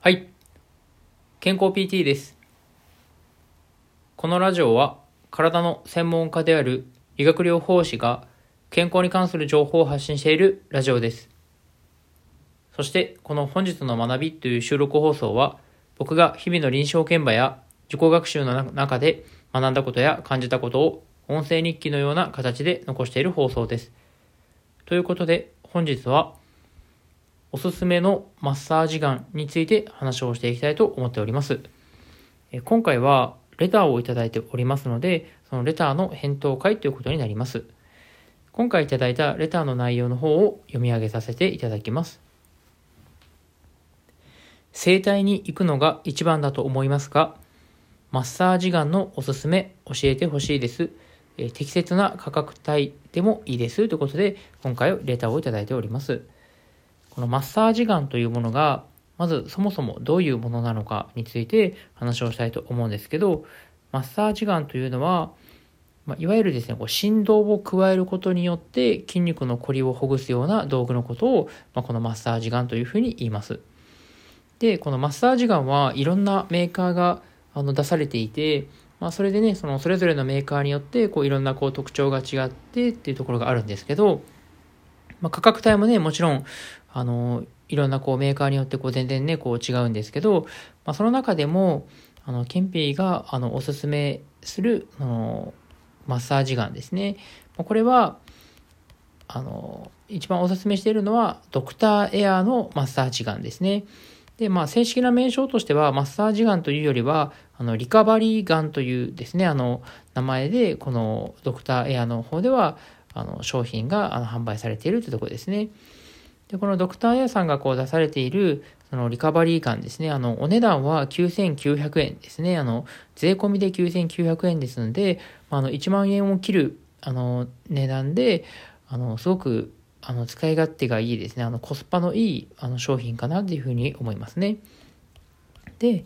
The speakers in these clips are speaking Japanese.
はい。健康 PT です。このラジオは体の専門家である理学療法士が健康に関する情報を発信しているラジオです。そしてこの本日の学びという収録放送は僕が日々の臨床現場や自己学習の中で学んだことや感じたことを音声日記のような形で残している放送です。ということで本日はおすすめのマッサージガンについて話をしていきたいと思っております。今回はレターをいただいておりますので、そのレターの返答会ということになります。今回いただいたレターの内容の方を読み上げさせていただきます。整体に行くのが一番だと思いますが、マッサージガンのおすすめ教えてほしいです。え適切な価格帯でもいいですということで、今回レターをいただいております。このマッサージガンというものが、まずそもそもどういうものなのかについて話をしたいと思うんですけど、マッサージガンというのは、まあ、いわゆるですね、こう振動を加えることによって筋肉のこりをほぐすような道具のことを、まあ、このマッサージガンというふうに言います。で、このマッサージガンはいろんなメーカーがあの出されていて、まあ、それでね、そのそれぞれのメーカーによってこういろんなこう特徴が違ってっていうところがあるんですけど、まあ、価格帯もね、もちろんあの、いろんなこうメーカーによってこう全然ね、こう違うんですけど、まあ、その中でも、あの、ケンピーがあのおすすめする、あの、マッサージガンですね。これは、あの、一番おすすめしているのは、ドクターエアーのマッサージガンですね。で、まあ、正式な名称としては、マッサージガンというよりは、あの、リカバリーガンというですね、あの、名前で、このドクターエアの方では、あの、商品があの販売されているというところですね。で、このドクターエアさんがこう出されている、そのリカバリー感ですね。あの、お値段は9900円ですね。あの、税込みで9900円ですので、まあの、1万円を切る、あの、値段で、あの、すごく、あの、使い勝手がいいですね。あの、コスパのいい、あの、商品かなというふうに思いますね。で、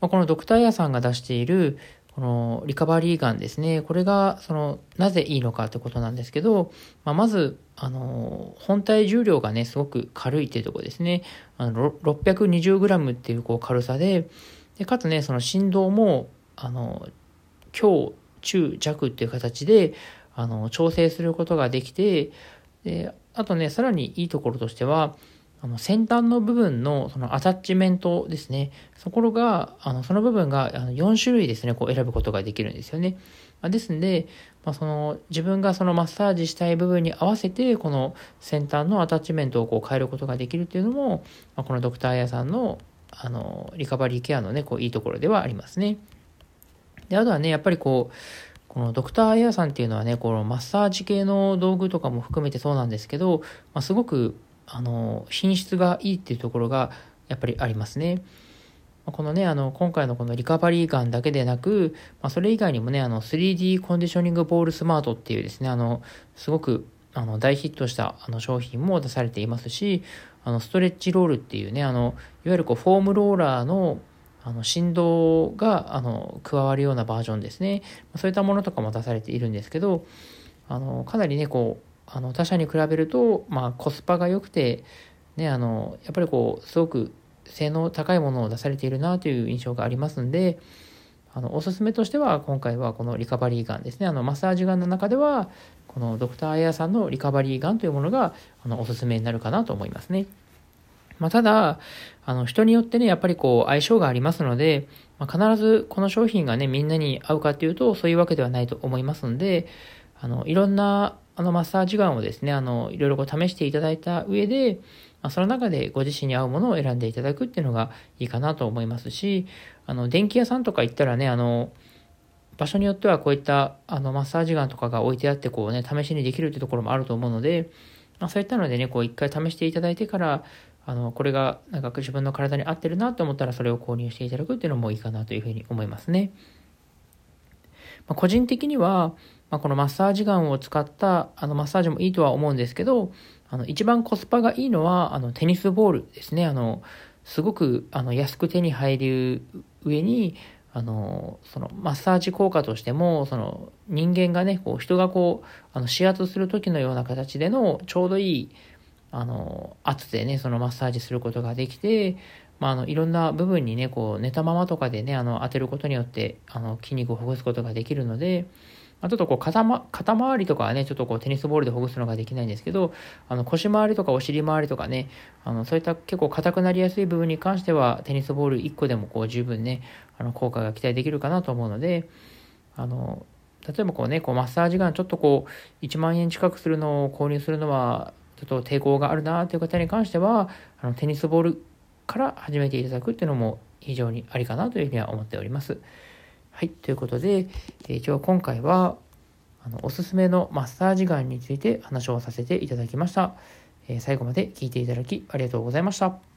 まあ、このドクターエアさんが出している、このリカバリーガンですね。これが、その、なぜいいのかってことなんですけど、まあ、まず、あの、本体重量がね、すごく軽いっていうところですね。620g っていうこう軽さで、で、かつね、その振動も、あの、強、中、弱っていう形で、あの、調整することができて、で、あとね、さらにいいところとしては、あの先端の部分のそのアタッチメントですね。そころが、あのその部分があの4種類ですね、こう選ぶことができるんですよね。まあ、ですんで、まあ、その自分がそのマッサージしたい部分に合わせて、この先端のアタッチメントをこう変えることができるっていうのも、まあ、このドクターエアさんのあのリカバリーケアのね、こういいところではありますね。で、あとはね、やっぱりこう、このドクターエアさんっていうのはね、このマッサージ系の道具とかも含めてそうなんですけど、まあ、すごくあの、品質がいいっていうところがやっぱりありますね。このね、あの、今回のこのリカバリーガンだけでなく、まあ、それ以外にもね、あの、3D コンディショニングボールスマートっていうですね、あの、すごく、あの、大ヒットしたあの商品も出されていますし、あの、ストレッチロールっていうね、あの、いわゆるこう、フォームローラーの、あの、振動が、あの、加わるようなバージョンですね。そういったものとかも出されているんですけど、あの、かなりね、こう、あの他社に比べると、まあ、コスパが良くて、ね、あのやっぱりこうすごく性能高いものを出されているなという印象がありますんであのおすすめとしては今回はこのリカバリーガンですねあのマッサージガンの中ではこのドクターエアさんのリカバリーガンというものがあのおすすめになるかなと思いますね。まあ、ただ、あの人によってね、やっぱりこう相性がありますので、まあ、必ずこの商品がね、みんなに合うかっていうと、そういうわけではないと思いますので、あの、いろんなあのマッサージガンをですね、あの、いろいろこう試していただいた上で、まあ、その中でご自身に合うものを選んでいただくっていうのがいいかなと思いますし、あの、電気屋さんとか行ったらね、あの、場所によってはこういったあのマッサージガンとかが置いてあってこうね、試しにできるっていうところもあると思うので、まあ、そういったのでね、こう一回試していただいてから、あの、これがなんか自分の体に合ってるなと思ったらそれを購入していただくっていうのもいいかなというふうに思いますね。まあ、個人的には、まあ、このマッサージガンを使ったあのマッサージもいいとは思うんですけど、あの一番コスパがいいのはあのテニスボールですね。あのすごくあの安く手に入る上に、あのそのマッサージ効果としてもその人間がねこう人がこうあの指圧する時のような形でのちょうどいいあの圧でねそのマッサージすることができて、まあ、あの、いろんな部分にね、こう、寝たままとかでね、あの、当てることによって、あの、筋肉をほぐすことができるので、ちょっとこう肩、ま、肩周りとかはね、ちょっとこうテニスボールでほぐすのができないんですけど、あの腰回りとかお尻回りとかね、あのそういった結構硬くなりやすい部分に関しては、テニスボール1個でもこう十分ね、あの効果が期待できるかなと思うので、あの、例えばこうね、こうマッサージガンちょっとこう1万円近くするのを購入するのはちょっと抵抗があるなという方に関しては、あのテニスボールから始めていただくっていうのも非常にありかなというふうには思っております。はい、ということで、えー、今日今回はあのおすすめのマッサージガンについて話をさせていただきました。えー、最後まで聞いていただきありがとうございました。